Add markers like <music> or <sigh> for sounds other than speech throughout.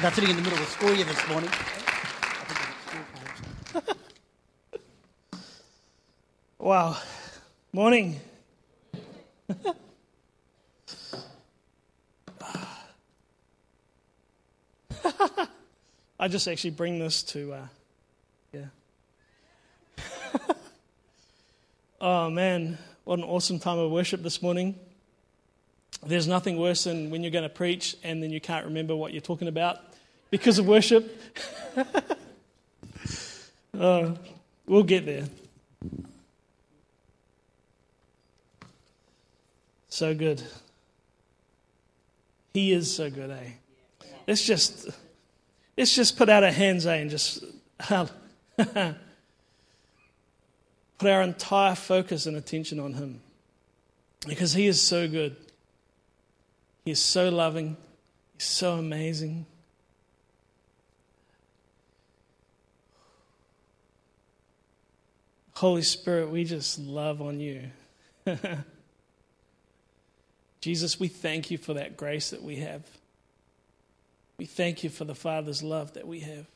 think sitting in the middle of the school year this morning. <laughs> Wow. Morning. <laughs> I just actually bring this to, uh, yeah. <laughs> oh man, what an awesome time of worship this morning. There's nothing worse than when you're going to preach and then you can't remember what you're talking about because of worship. <laughs> uh, we'll get there. So good. He is so good, eh? Let's just let's just put out our hands, eh, and just <laughs> put our entire focus and attention on Him. Because He is so good. He is so loving. He's so amazing. Holy Spirit, we just love on you. <laughs> Jesus, we thank you for that grace that we have. We thank you for the Father's love that we have.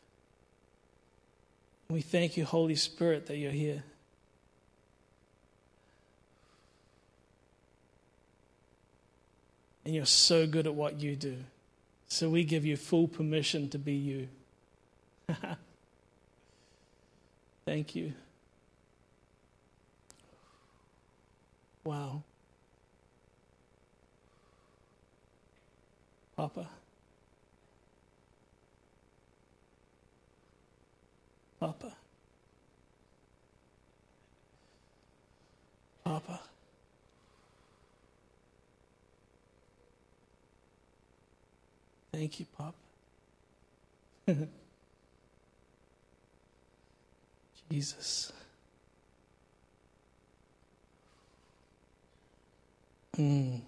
We thank you, Holy Spirit, that you're here. And you're so good at what you do. So we give you full permission to be you. <laughs> Thank you. Wow. Papa. Papa. Papa. Thank you, Papa. <laughs> Jesus. Mm.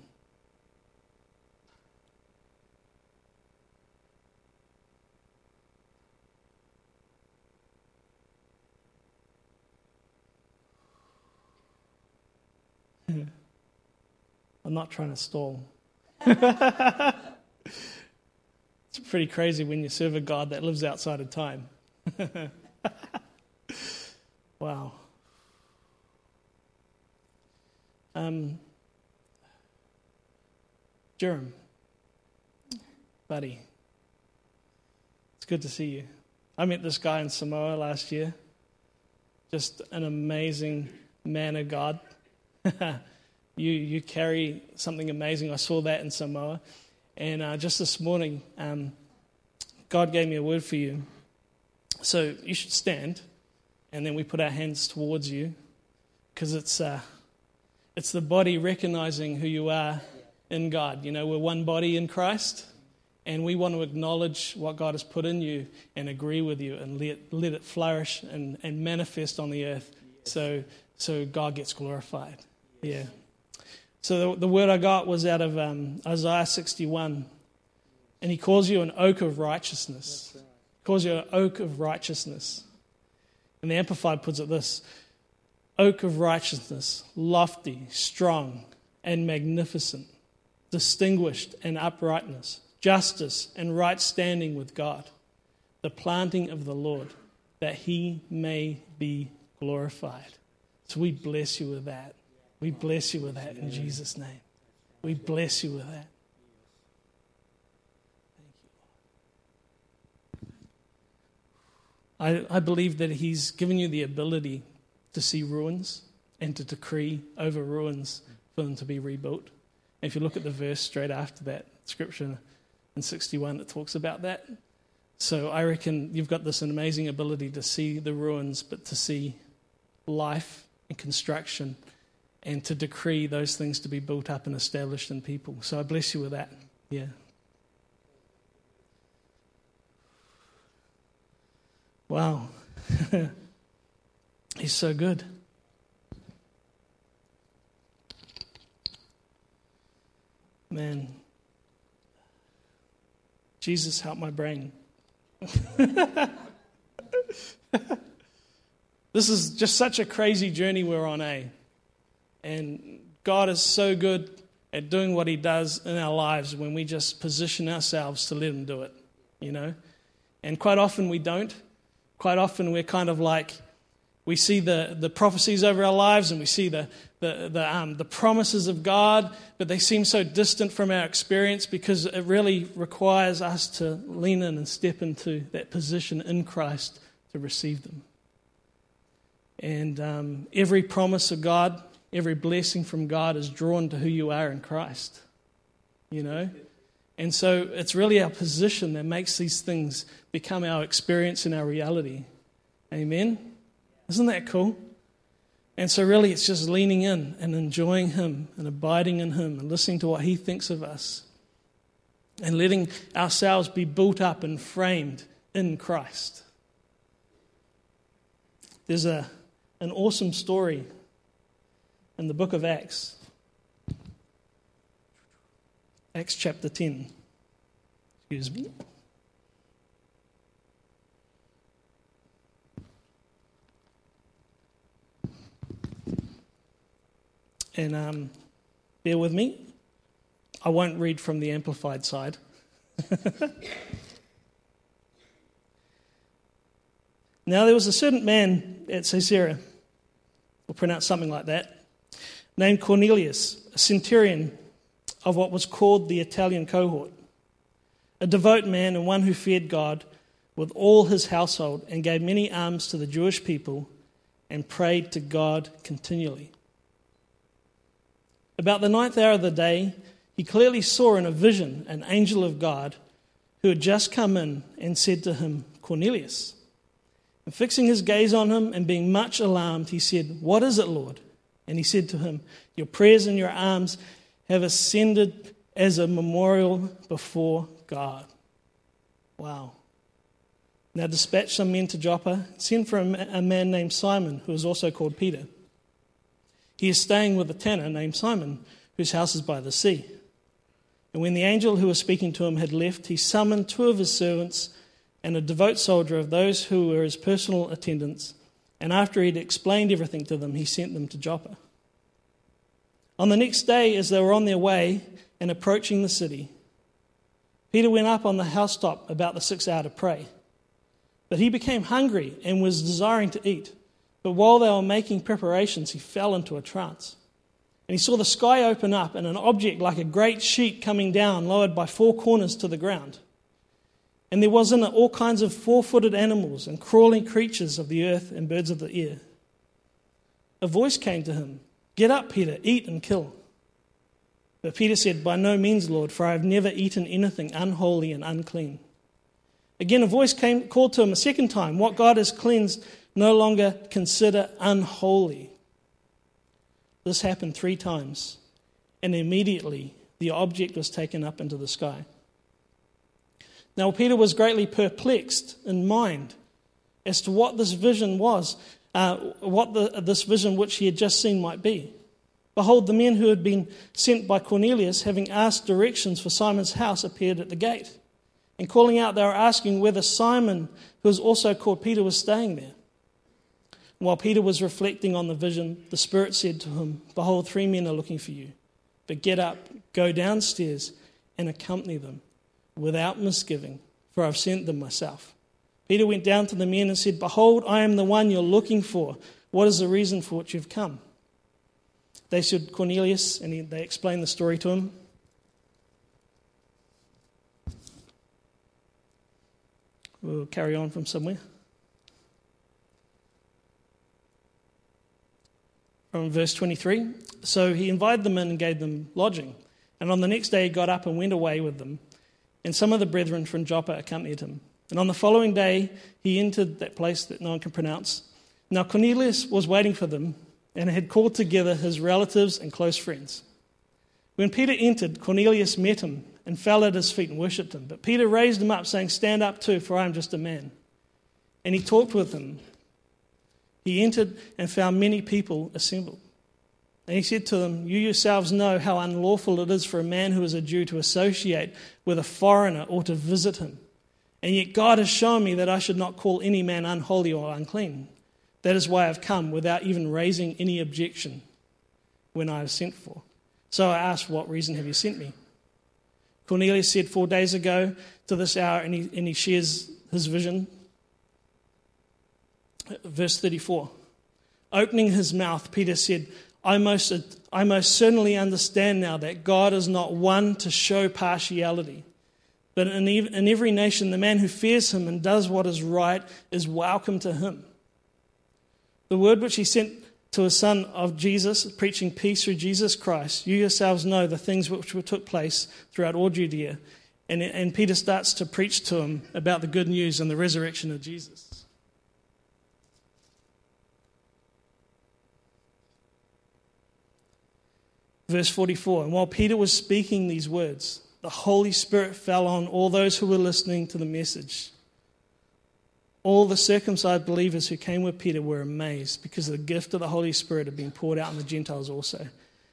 I'm not trying to stall. <laughs> it's pretty crazy when you serve a God that lives outside of time. <laughs> wow. Um, Jerem, buddy, it's good to see you. I met this guy in Samoa last year. Just an amazing man of God. <laughs> you, you carry something amazing. I saw that in Samoa. And uh, just this morning, um, God gave me a word for you. So you should stand, and then we put our hands towards you because it's, uh, it's the body recognizing who you are in God. You know, we're one body in Christ, and we want to acknowledge what God has put in you and agree with you and let, let it flourish and, and manifest on the earth so, so God gets glorified. Yeah. So the, the word I got was out of um, Isaiah 61. And he calls you an oak of righteousness. He calls you an oak of righteousness. And the Amplified puts it this oak of righteousness, lofty, strong, and magnificent, distinguished and uprightness, justice and right standing with God, the planting of the Lord, that he may be glorified. So we bless you with that. We bless you with that in Jesus' name. We bless you with that. I, I believe that He's given you the ability to see ruins and to decree over ruins for them to be rebuilt. If you look at the verse straight after that, scripture in 61 that talks about that. So I reckon you've got this amazing ability to see the ruins, but to see life and construction and to decree those things to be built up and established in people. So I bless you with that. Yeah. Wow. <laughs> He's so good. Man. Jesus, help my brain. <laughs> this is just such a crazy journey we're on, eh? And God is so good at doing what He does in our lives when we just position ourselves to let Him do it. you know. And quite often we don't. Quite often we're kind of like, we see the, the prophecies over our lives and we see the, the, the, um, the promises of God, but they seem so distant from our experience because it really requires us to lean in and step into that position in Christ to receive them. And um, every promise of God, every blessing from God is drawn to who you are in Christ. You know? And so it's really our position that makes these things become our experience and our reality. Amen? Isn't that cool? And so, really, it's just leaning in and enjoying Him and abiding in Him and listening to what He thinks of us and letting ourselves be built up and framed in Christ. There's a, an awesome story in the book of Acts, Acts chapter 10. Excuse me. And um, bear with me. I won't read from the amplified side. <laughs> now, there was a certain man at Caesarea, we'll pronounce something like that, named Cornelius, a centurion of what was called the Italian cohort, a devout man and one who feared God with all his household and gave many alms to the Jewish people and prayed to God continually. About the ninth hour of the day, he clearly saw in a vision an angel of God who had just come in and said to him, Cornelius. And fixing his gaze on him and being much alarmed, he said, What is it, Lord? And he said to him, Your prayers and your alms have ascended as a memorial before God. Wow. Now dispatch some men to Joppa, send for a man named Simon, who is also called Peter. He is staying with a tanner named Simon, whose house is by the sea. And when the angel who was speaking to him had left, he summoned two of his servants and a devout soldier of those who were his personal attendants. And after he had explained everything to them, he sent them to Joppa. On the next day, as they were on their way and approaching the city, Peter went up on the housetop about the sixth hour to pray. But he became hungry and was desiring to eat. But while they were making preparations, he fell into a trance. And he saw the sky open up and an object like a great sheet coming down, lowered by four corners to the ground. And there was in it all kinds of four footed animals and crawling creatures of the earth and birds of the air. A voice came to him Get up, Peter, eat and kill. But Peter said, By no means, Lord, for I have never eaten anything unholy and unclean. Again, a voice came, called to him a second time, What God has cleansed, no longer consider unholy. This happened three times, and immediately the object was taken up into the sky. Now, Peter was greatly perplexed in mind as to what this vision was, uh, what the, this vision which he had just seen might be. Behold, the men who had been sent by Cornelius, having asked directions for Simon's house, appeared at the gate. And calling out, they were asking whether Simon, who was also called Peter, was staying there. While Peter was reflecting on the vision, the Spirit said to him, Behold, three men are looking for you. But get up, go downstairs, and accompany them without misgiving, for I've sent them myself. Peter went down to the men and said, Behold, I am the one you're looking for. What is the reason for which you've come? They said, Cornelius, and they explained the story to him. We'll carry on from somewhere. From verse 23. So he invited them in and gave them lodging. And on the next day he got up and went away with them and some of the brethren from Joppa accompanied him. And on the following day, he entered that place that no one can pronounce. Now, Cornelius was waiting for them and had called together his relatives and close friends. When Peter entered, Cornelius met him and fell at his feet and worshipped him. But Peter raised him up, saying, Stand up too, for I am just a man. And he talked with him. He entered and found many people assembled. And he said to them, You yourselves know how unlawful it is for a man who is a Jew to associate with a foreigner or to visit him. And yet God has shown me that I should not call any man unholy or unclean. That is why I've come without even raising any objection when I was sent for. So I asked, What reason have you sent me? Cornelius said four days ago to this hour, and he, and he shares his vision. Verse 34. Opening his mouth, Peter said, I most, I most certainly understand now that God is not one to show partiality. But in, in every nation, the man who fears him and does what is right is welcome to him. The word which he sent to a son of Jesus, preaching peace through Jesus Christ, you yourselves know the things which took place throughout all Judea. And, and Peter starts to preach to him about the good news and the resurrection of Jesus. Verse 44 And while Peter was speaking these words, the Holy Spirit fell on all those who were listening to the message. All the circumcised believers who came with Peter were amazed because the gift of the Holy Spirit had been poured out on the Gentiles also.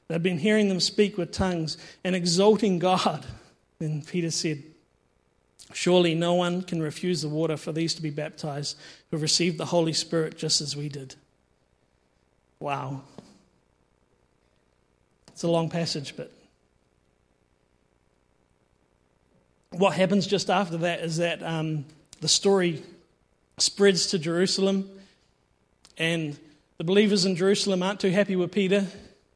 They'd been hearing them speak with tongues and exalting God. Then Peter said, Surely no one can refuse the water for these to be baptized who have received the Holy Spirit just as we did. Wow. It's a long passage, but what happens just after that is that um, the story spreads to Jerusalem, and the believers in Jerusalem aren't too happy with Peter.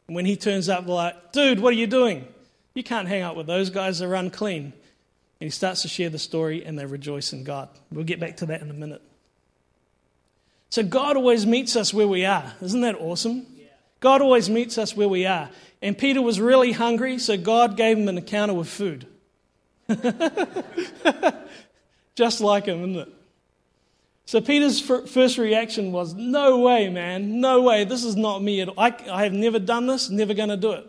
And when he turns up, they're like, dude, what are you doing? You can't hang out with those guys, they're unclean. And he starts to share the story, and they rejoice in God. We'll get back to that in a minute. So, God always meets us where we are. Isn't that awesome? God always meets us where we are. And Peter was really hungry, so God gave him an encounter with food. <laughs> Just like him, isn't it? So Peter's first reaction was, No way, man. No way. This is not me at all. I, I have never done this, never going to do it.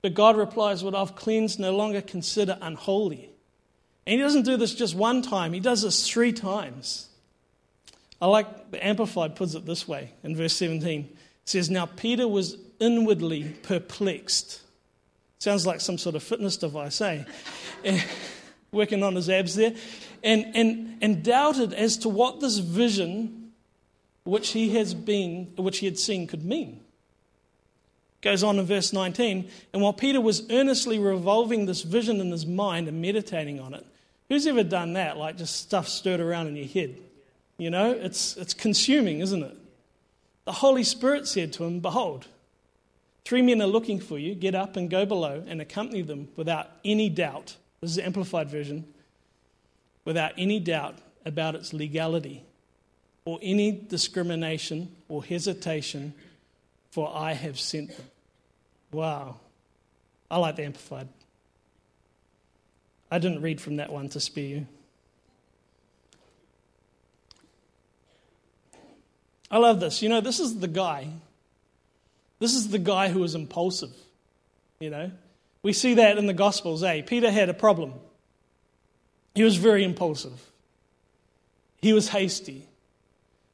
But God replies, What I've cleansed, no longer consider unholy. And he doesn't do this just one time, he does this three times. I like the Amplified puts it this way in verse 17. It says, Now Peter was inwardly perplexed. Sounds like some sort of fitness device, <laughs> eh? Working on his abs there and, and, and doubted as to what this vision which he has been, which he had seen could mean. Goes on in verse 19, and while Peter was earnestly revolving this vision in his mind and meditating on it, who's ever done that? Like just stuff stirred around in your head. You know, it's, it's consuming, isn't it? The Holy Spirit said to him, Behold, three men are looking for you. Get up and go below and accompany them without any doubt. This is the Amplified Version without any doubt about its legality or any discrimination or hesitation, for I have sent them. Wow. I like the Amplified. I didn't read from that one to spare you. I love this. You know, this is the guy. This is the guy who was impulsive. You know, we see that in the Gospels, eh? Peter had a problem. He was very impulsive, he was hasty.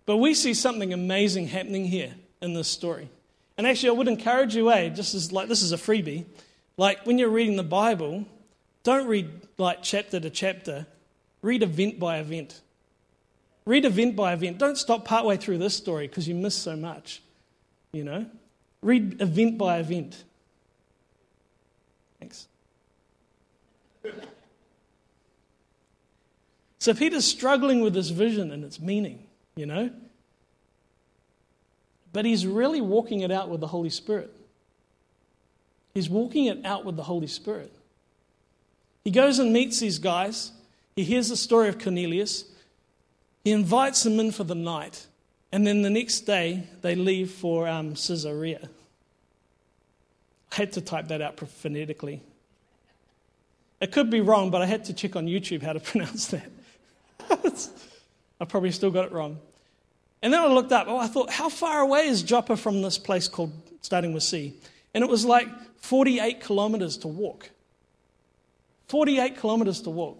But we see something amazing happening here in this story. And actually, I would encourage you, eh, just as like this is a freebie, like when you're reading the Bible, don't read like chapter to chapter, read event by event. Read event by event. Don't stop partway through this story because you miss so much. You know? Read event by event. Thanks. So Peter's struggling with this vision and its meaning, you know? But he's really walking it out with the Holy Spirit. He's walking it out with the Holy Spirit. He goes and meets these guys. He hears the story of Cornelius. He invites them in for the night. And then the next day, they leave for um, Caesarea. I had to type that out phonetically. It could be wrong, but I had to check on YouTube how to <laughs> pronounce that. I probably still got it wrong. And then I looked up. Oh, I thought, how far away is Joppa from this place called, starting with C? And it was like 48 kilometers to walk. 48 kilometers to walk.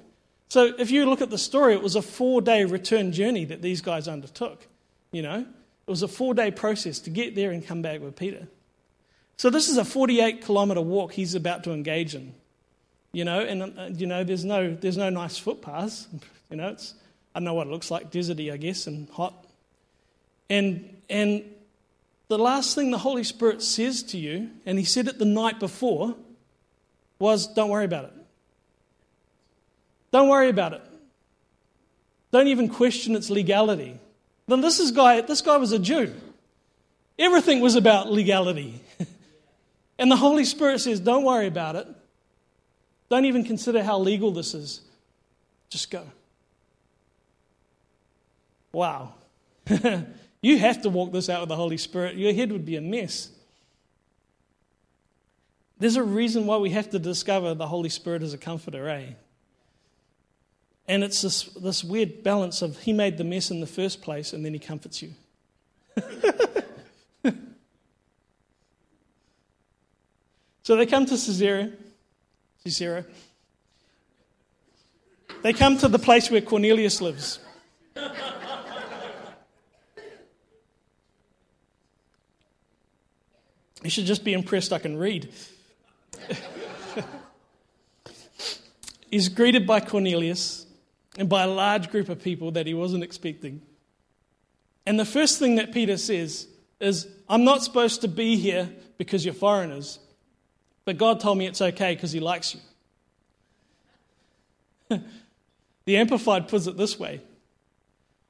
So if you look at the story, it was a four day return journey that these guys undertook. You know, it was a four day process to get there and come back with Peter. So this is a 48 kilometer walk he's about to engage in. You know, and uh, you know, there's no there's no nice footpaths. <laughs> You know, it's I don't know what it looks like, deserty, I guess, and hot. And, and the last thing the Holy Spirit says to you, and He said it the night before, was don't worry about it. Don't worry about it. Don't even question its legality. Then this is guy, this guy was a Jew. Everything was about legality. <laughs> and the Holy Spirit says, Don't worry about it. Don't even consider how legal this is. Just go. Wow. <laughs> you have to walk this out with the Holy Spirit. Your head would be a mess. There's a reason why we have to discover the Holy Spirit as a comforter, eh? And it's this, this weird balance of He made the mess in the first place and then He comforts you. <laughs> so they come to Caesarea. Caesarea. They come to the place where Cornelius lives. <laughs> You should just be impressed I can read. <laughs> He's greeted by Cornelius and by a large group of people that he wasn't expecting. And the first thing that Peter says is, I'm not supposed to be here because you're foreigners, but God told me it's okay because he likes you. <laughs> the Amplified puts it this way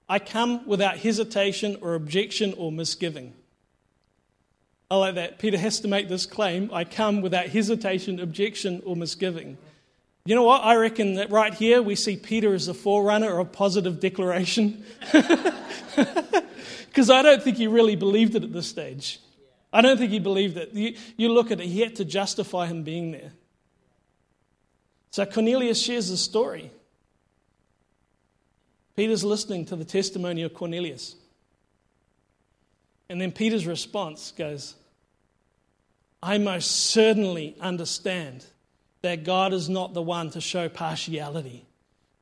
I come without hesitation or objection or misgiving. I like that. Peter has to make this claim I come without hesitation, objection, or misgiving. You know what? I reckon that right here we see Peter as a forerunner of positive declaration. <laughs> Because I don't think he really believed it at this stage. I don't think he believed it. You, you look at it, he had to justify him being there. So Cornelius shares his story. Peter's listening to the testimony of Cornelius. And then Peter's response goes, I most certainly understand that God is not the one to show partiality.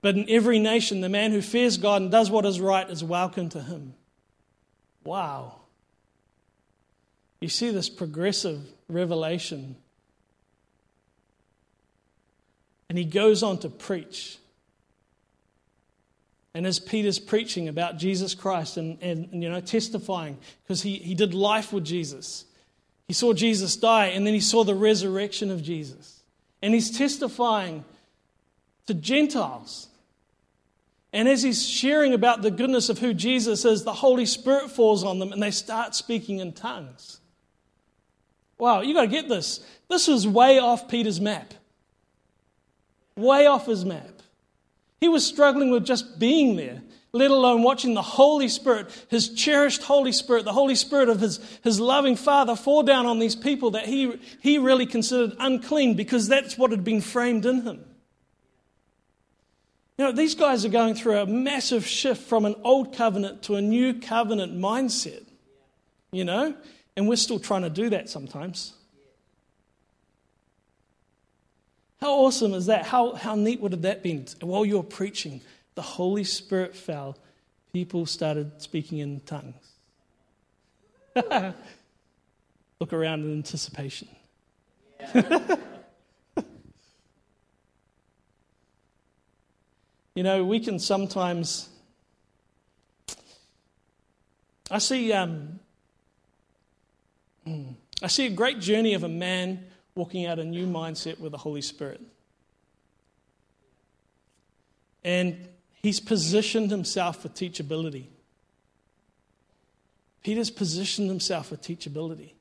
But in every nation, the man who fears God and does what is right is welcome to him. Wow. You see this progressive revelation. And he goes on to preach. And as Peter's preaching about Jesus Christ and, and, and you know, testifying, because he, he did life with Jesus, he saw Jesus die, and then he saw the resurrection of Jesus. And he's testifying to Gentiles. And as he's sharing about the goodness of who Jesus is, the Holy Spirit falls on them and they start speaking in tongues. Wow, you got to get this. This was way off Peter's map. Way off his map. He was struggling with just being there let alone watching the Holy Spirit, his cherished Holy Spirit, the Holy Spirit of his, his loving Father, fall down on these people that he, he really considered unclean because that's what had been framed in him. You know, these guys are going through a massive shift from an old covenant to a new covenant mindset, you know, and we're still trying to do that sometimes. How awesome is that? How, how neat would have that been while you're preaching? The Holy Spirit fell, people started speaking in tongues. <laughs> Look around in anticipation. <laughs> you know, we can sometimes. I see, um, I see a great journey of a man walking out a new mindset with the Holy Spirit. And He's positioned himself for teachability. Peter's positioned himself for teachability.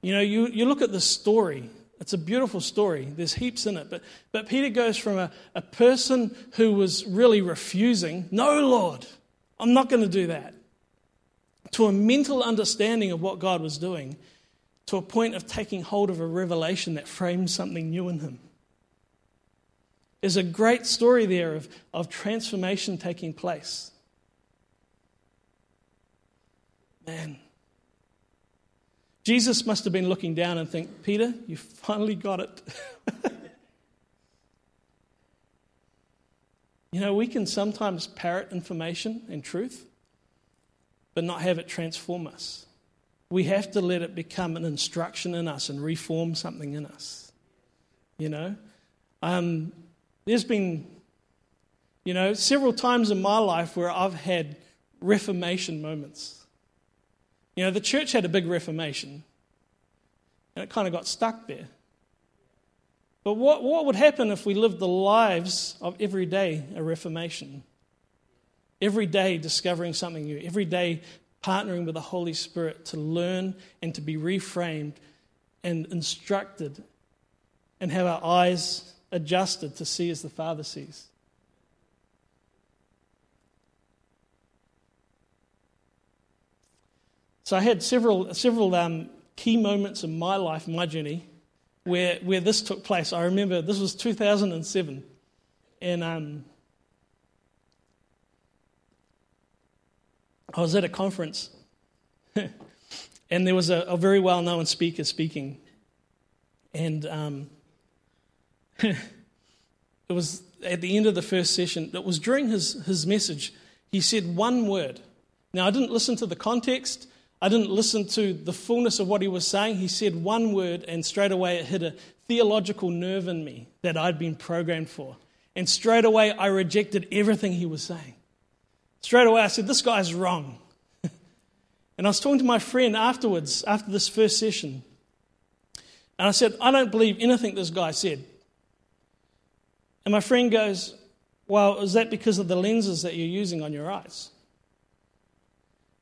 You know, you, you look at the story, it's a beautiful story. There's heaps in it. But, but Peter goes from a, a person who was really refusing, no, Lord, I'm not going to do that, to a mental understanding of what God was doing, to a point of taking hold of a revelation that frames something new in him. There's a great story there of, of transformation taking place. Man. Jesus must have been looking down and think, Peter, you finally got it. <laughs> you know, we can sometimes parrot information and truth, but not have it transform us. We have to let it become an instruction in us and reform something in us. You know? Um, there's been, you know, several times in my life where I've had reformation moments. You know, the church had a big reformation, and it kind of got stuck there. But what, what would happen if we lived the lives of every day a reformation? Every day discovering something new, every day partnering with the Holy Spirit to learn and to be reframed and instructed and have our eyes adjusted to see as the Father sees. So I had several, several um, key moments in my life, my journey, where, where this took place. I remember this was 2007, and um, I was at a conference, <laughs> and there was a, a very well known speaker speaking. And um, <laughs> it was at the end of the first session, it was during his, his message, he said one word. Now, I didn't listen to the context, I didn't listen to the fullness of what he was saying. He said one word, and straight away it hit a theological nerve in me that I'd been programmed for. And straight away I rejected everything he was saying. Straight away I said, This guy's wrong. <laughs> and I was talking to my friend afterwards, after this first session. And I said, I don't believe anything this guy said. And my friend goes, Well, is that because of the lenses that you're using on your eyes?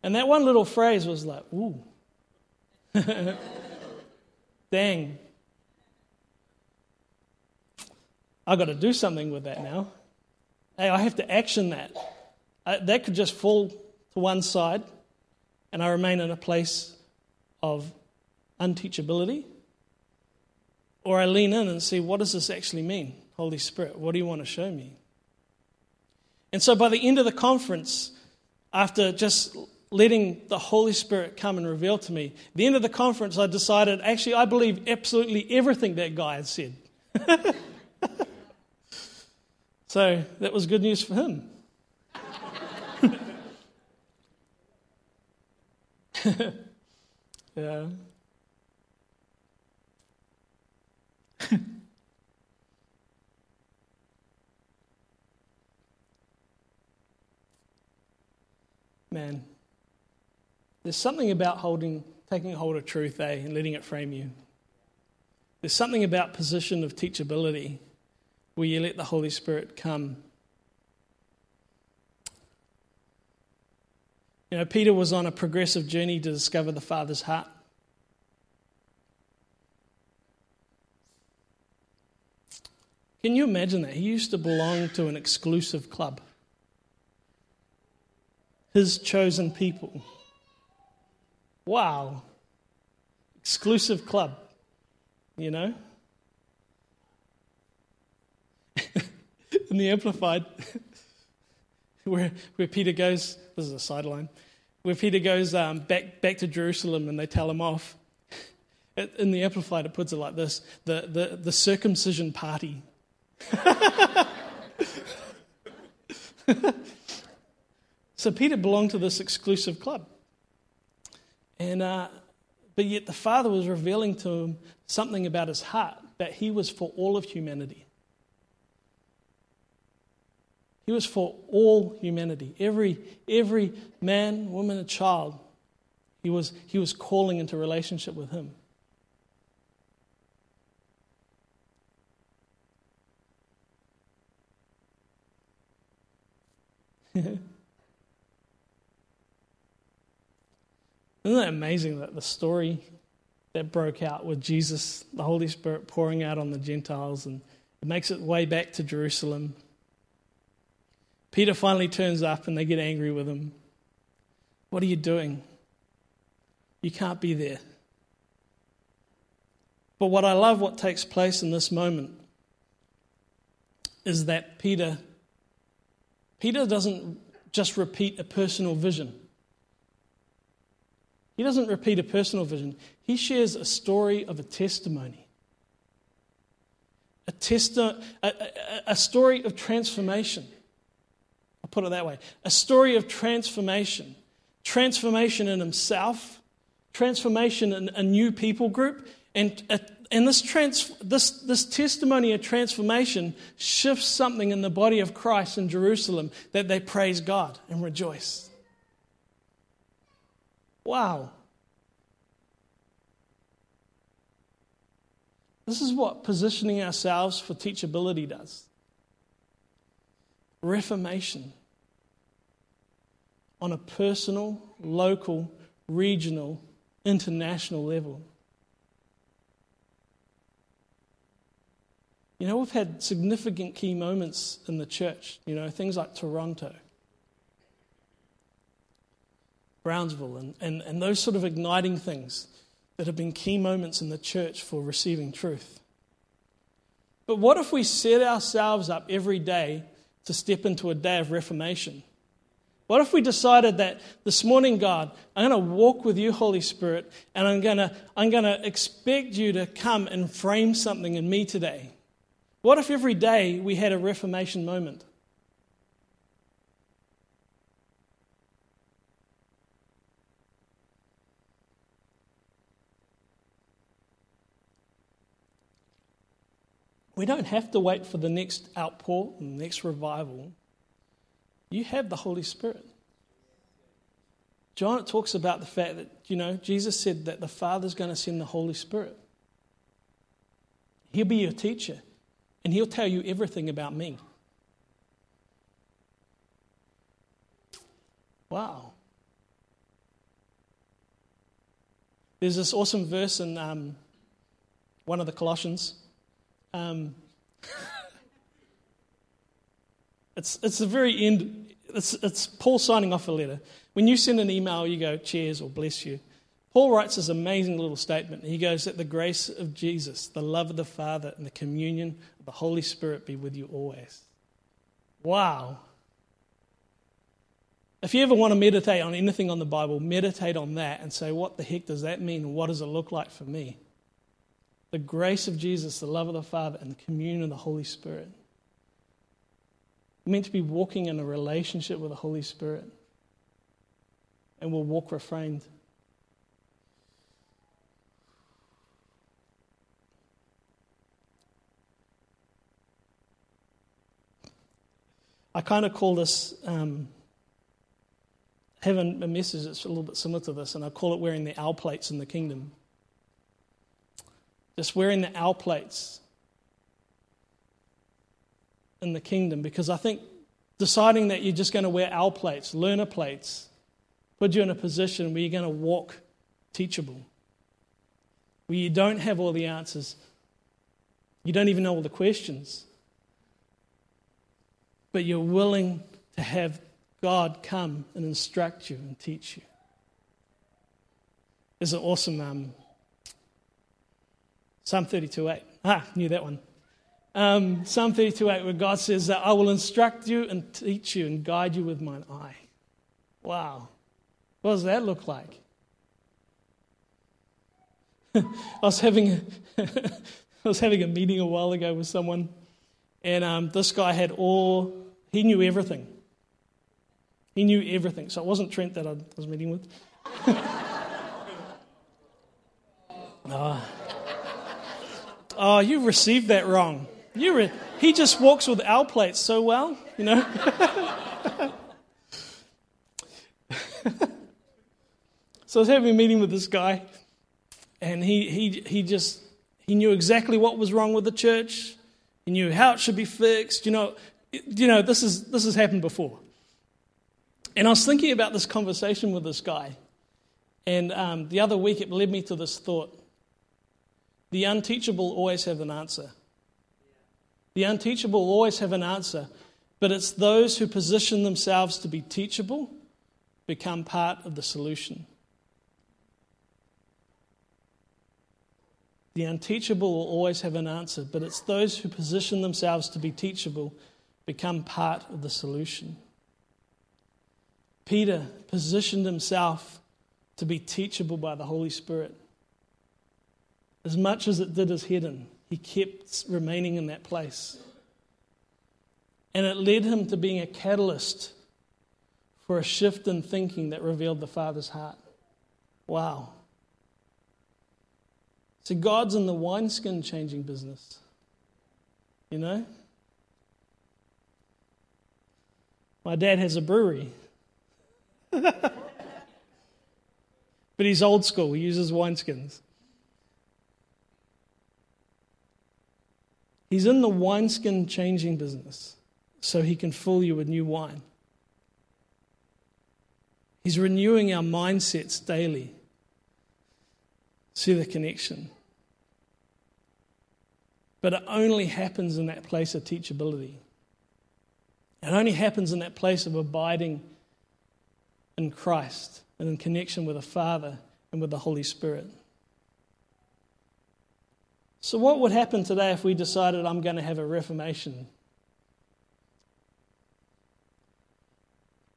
And that one little phrase was like, ooh. <laughs> Dang. i got to do something with that now. Hey, I have to action that. I, that could just fall to one side and I remain in a place of unteachability. Or I lean in and see, what does this actually mean? Holy Spirit, what do you want to show me? And so by the end of the conference, after just letting the Holy Spirit come and reveal to me. The end of the conference, I decided actually, I believe absolutely everything that guy had said. <laughs> so that was good news for him. <laughs> yeah. <laughs> Man. There's something about holding, taking hold of truth, eh, and letting it frame you. There's something about position of teachability where you let the Holy Spirit come. You know, Peter was on a progressive journey to discover the Father's heart. Can you imagine that? He used to belong to an exclusive club. His chosen people. Wow. Exclusive club, you know? <laughs> In the Amplified, <laughs> where, where Peter goes, this is a sideline, where Peter goes um, back, back to Jerusalem and they tell him off. In the Amplified, it puts it like this the, the, the circumcision party. <laughs> so Peter belonged to this exclusive club. And, uh, but yet the Father was revealing to him something about his heart that he was for all of humanity. He was for all humanity, every, every man, woman, and child. He was, he was calling into relationship with him. <laughs> Isn't that amazing that the story that broke out with Jesus, the Holy Spirit pouring out on the Gentiles, and it makes its way back to Jerusalem? Peter finally turns up and they get angry with him. What are you doing? You can't be there. But what I love what takes place in this moment is that Peter Peter doesn't just repeat a personal vision. He doesn't repeat a personal vision, he shares a story of a testimony. A, testi- a, a, a story of transformation. I'll put it that way a story of transformation. Transformation in himself, transformation in a new people group, and, uh, and this, trans, this, this testimony of transformation shifts something in the body of Christ in Jerusalem that they praise God and rejoice. Wow. This is what positioning ourselves for teachability does. Reformation on a personal, local, regional, international level. You know, we've had significant key moments in the church, you know, things like Toronto, Brownsville, and, and, and those sort of igniting things that have been key moments in the church for receiving truth. But what if we set ourselves up every day to step into a day of reformation? What if we decided that this morning, God, I'm going to walk with you, Holy Spirit, and I'm going to, I'm going to expect you to come and frame something in me today? What if every day we had a Reformation moment? We don't have to wait for the next outpour, the next revival. You have the Holy Spirit. John talks about the fact that, you know, Jesus said that the Father's going to send the Holy Spirit. He'll be your teacher and he'll tell you everything about me. Wow. There's this awesome verse in um, one of the Colossians. Um, it's, it's the very end. It's, it's Paul signing off a letter. When you send an email, you go, cheers or bless you. Paul writes this amazing little statement. He goes, That the grace of Jesus, the love of the Father, and the communion of the Holy Spirit be with you always. Wow. If you ever want to meditate on anything on the Bible, meditate on that and say, What the heck does that mean? What does it look like for me? The grace of Jesus, the love of the Father, and the communion of the Holy Spirit. We're meant to be walking in a relationship with the Holy Spirit. And we'll walk refrained. I kind of call this, um, having a message that's a little bit similar to this, and I call it wearing the L plates in the kingdom. Just wearing the L plates in the kingdom, because I think deciding that you're just going to wear L plates, learner plates, put you in a position where you're going to walk teachable, where you don't have all the answers, you don't even know all the questions. But you're willing to have God come and instruct you and teach you. There's an awesome um, Psalm 32.8. Ah, knew that one. Um, Psalm 32.8 where God says that I will instruct you and teach you and guide you with mine eye. Wow. What does that look like? <laughs> I was having a, <laughs> I was having a meeting a while ago with someone and um, this guy had all, he knew everything. He knew everything. So it wasn't Trent that I was meeting with. oh. <laughs> oh, you received that wrong. You re- he just walks with L plates so well, you know. <laughs> so I was having a meeting with this guy, and he, he, he just he knew exactly what was wrong with the church. He knew how it should be fixed. You know, you know this, is, this has happened before. And I was thinking about this conversation with this guy. And um, the other week it led me to this thought the unteachable always have an answer. The unteachable always have an answer, but it's those who position themselves to be teachable become part of the solution. The unteachable will always have an answer, but it's those who position themselves to be teachable become part of the solution. Peter positioned himself to be teachable by the Holy Spirit. As much as it did his head in, he kept remaining in that place. And it led him to being a catalyst for a shift in thinking that revealed the Father's heart. Wow. See, God's in the wineskin changing business. You know? My dad has a brewery. <laughs> but he's old school, he uses wineskins. He's in the wineskin changing business so he can fill you with new wine. He's renewing our mindsets daily. See the connection. But it only happens in that place of teachability. It only happens in that place of abiding in Christ and in connection with the Father and with the Holy Spirit. So, what would happen today if we decided I'm going to have a reformation?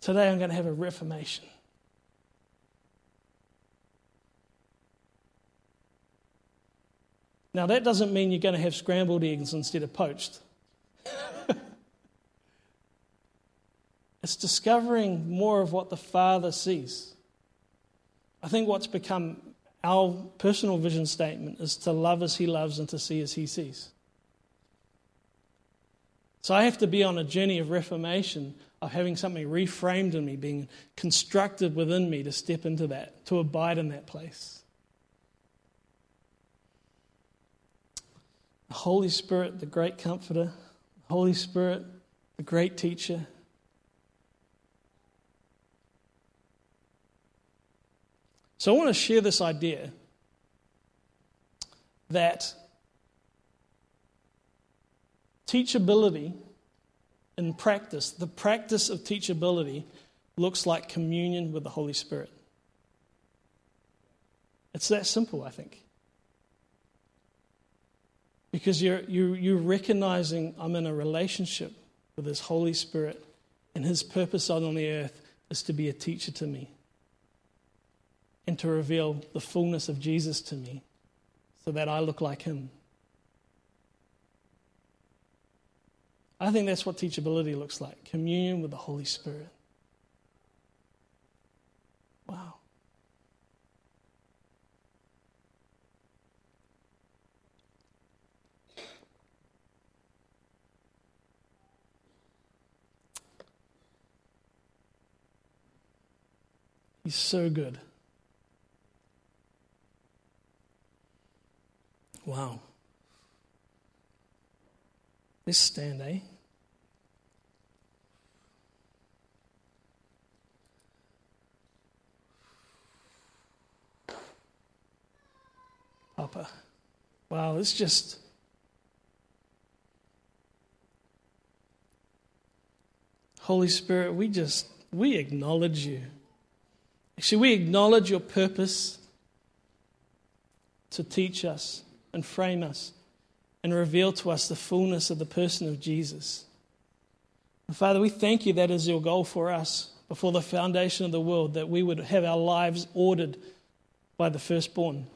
Today, I'm going to have a reformation. Now, that doesn't mean you're going to have scrambled eggs instead of poached. <laughs> it's discovering more of what the Father sees. I think what's become our personal vision statement is to love as He loves and to see as He sees. So I have to be on a journey of reformation, of having something reframed in me, being constructed within me to step into that, to abide in that place. The Holy Spirit, the great comforter, Holy Spirit, the great teacher. So I want to share this idea that teachability in practice, the practice of teachability, looks like communion with the Holy Spirit. It's that simple, I think. Because you're, you're, you're recognizing I'm in a relationship with His Holy Spirit, and His purpose on the earth is to be a teacher to me and to reveal the fullness of Jesus to me so that I look like Him. I think that's what teachability looks like communion with the Holy Spirit. Wow. He's so good. Wow. Let's stand, eh? Papa. Wow, it's just. Holy Spirit, we just, we acknowledge you. Actually, we acknowledge your purpose to teach us and frame us and reveal to us the fullness of the person of Jesus. And Father, we thank you that is your goal for us before the foundation of the world, that we would have our lives ordered by the firstborn.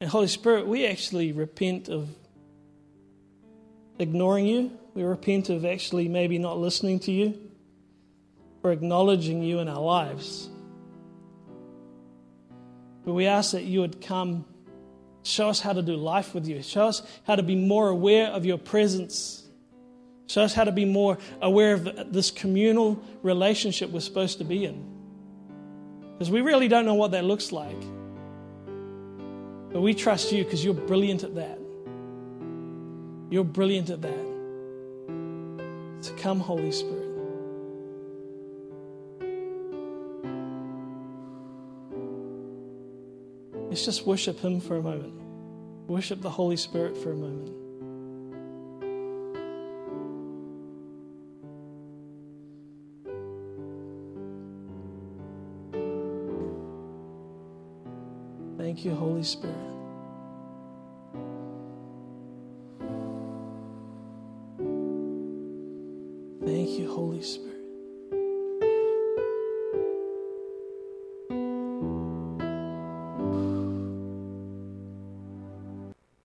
And Holy Spirit, we actually repent of ignoring you. We repent of actually maybe not listening to you or acknowledging you in our lives. But we ask that you would come, show us how to do life with you, show us how to be more aware of your presence, show us how to be more aware of this communal relationship we're supposed to be in. Because we really don't know what that looks like. But we trust you because you're brilliant at that. You're brilliant at that. So come, Holy Spirit. Let's just worship Him for a moment. Worship the Holy Spirit for a moment. Thank you, Holy Spirit.